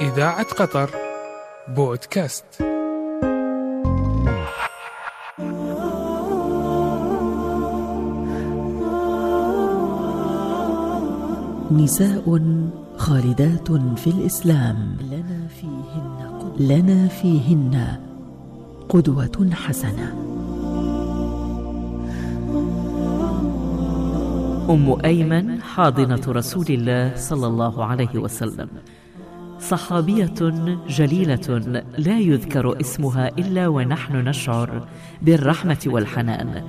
إذاعة قطر بودكاست. نساء خالدات في الإسلام. لنا فيهن قدوة, لنا فيهن قدوة حسنة. أم أيمن حاضنة رسول الله صلى الله عليه وسلم. صحابية جليلة لا يذكر اسمها إلا ونحن نشعر بالرحمة والحنان.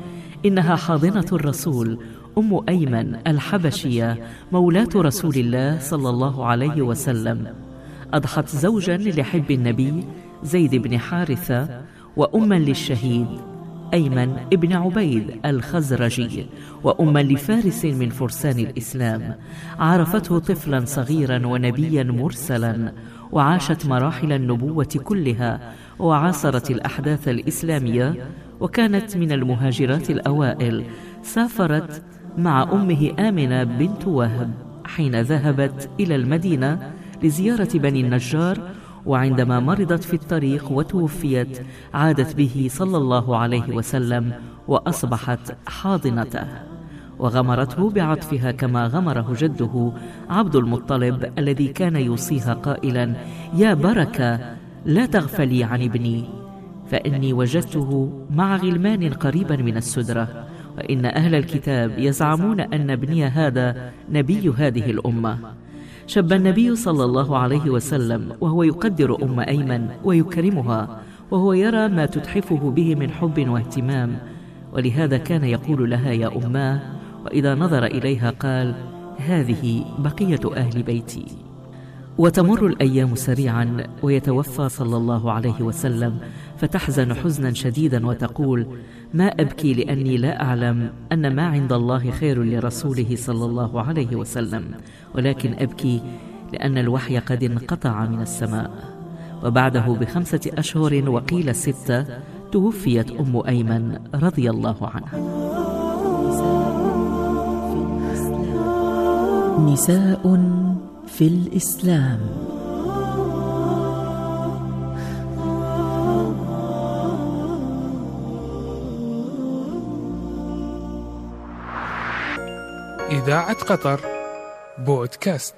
إنها حاضنة الرسول أم أيمن الحبشية مولاة رسول الله صلى الله عليه وسلم. أضحت زوجا لحب النبي زيد بن حارثة وأما للشهيد. أيمن ابن عبيد الخزرجي وأما لفارس من فرسان الإسلام. عرفته طفلا صغيرا ونبيا مرسلا وعاشت مراحل النبوة كلها وعاصرت الأحداث الإسلامية وكانت من المهاجرات الأوائل. سافرت مع أمه آمنة بنت وهب حين ذهبت إلى المدينة لزيارة بني النجار وعندما مرضت في الطريق وتوفيت عادت به صلى الله عليه وسلم وأصبحت حاضنته. وغمرته بعطفها كما غمره جده عبد المطلب الذي كان يوصيها قائلا يا بركة لا تغفلي عن ابني. فإني وجدته مع غلمان قريبا من السدرة. وإن أهل الكتاب يزعمون أن ابني هذا نبي هذه الأمة. شب النبي صلى الله عليه وسلم وهو يقدر أم أيمن ويكرمها وهو يرى ما تتحفه به من حب واهتمام. ولهذا كان يقول لها يا اماه وإذا نظر إليها قال هذه بقية أهل بيتي. وتمر الأيام سريعا ويتوفى صلى الله عليه وسلم فتحزن حزنا شديدا وتقول ما أبكي لأني لا أعلم أن ما عند الله خير لرسوله صلى الله عليه وسلم ولكن أبكي لأن الوحي قد انقطع من السماء. وبعده بخمسة أشهر وقيل ستة توفيت أم أيمن رضي الله عنها. نساء في الإسلام. إذاعة قطر بودكاست.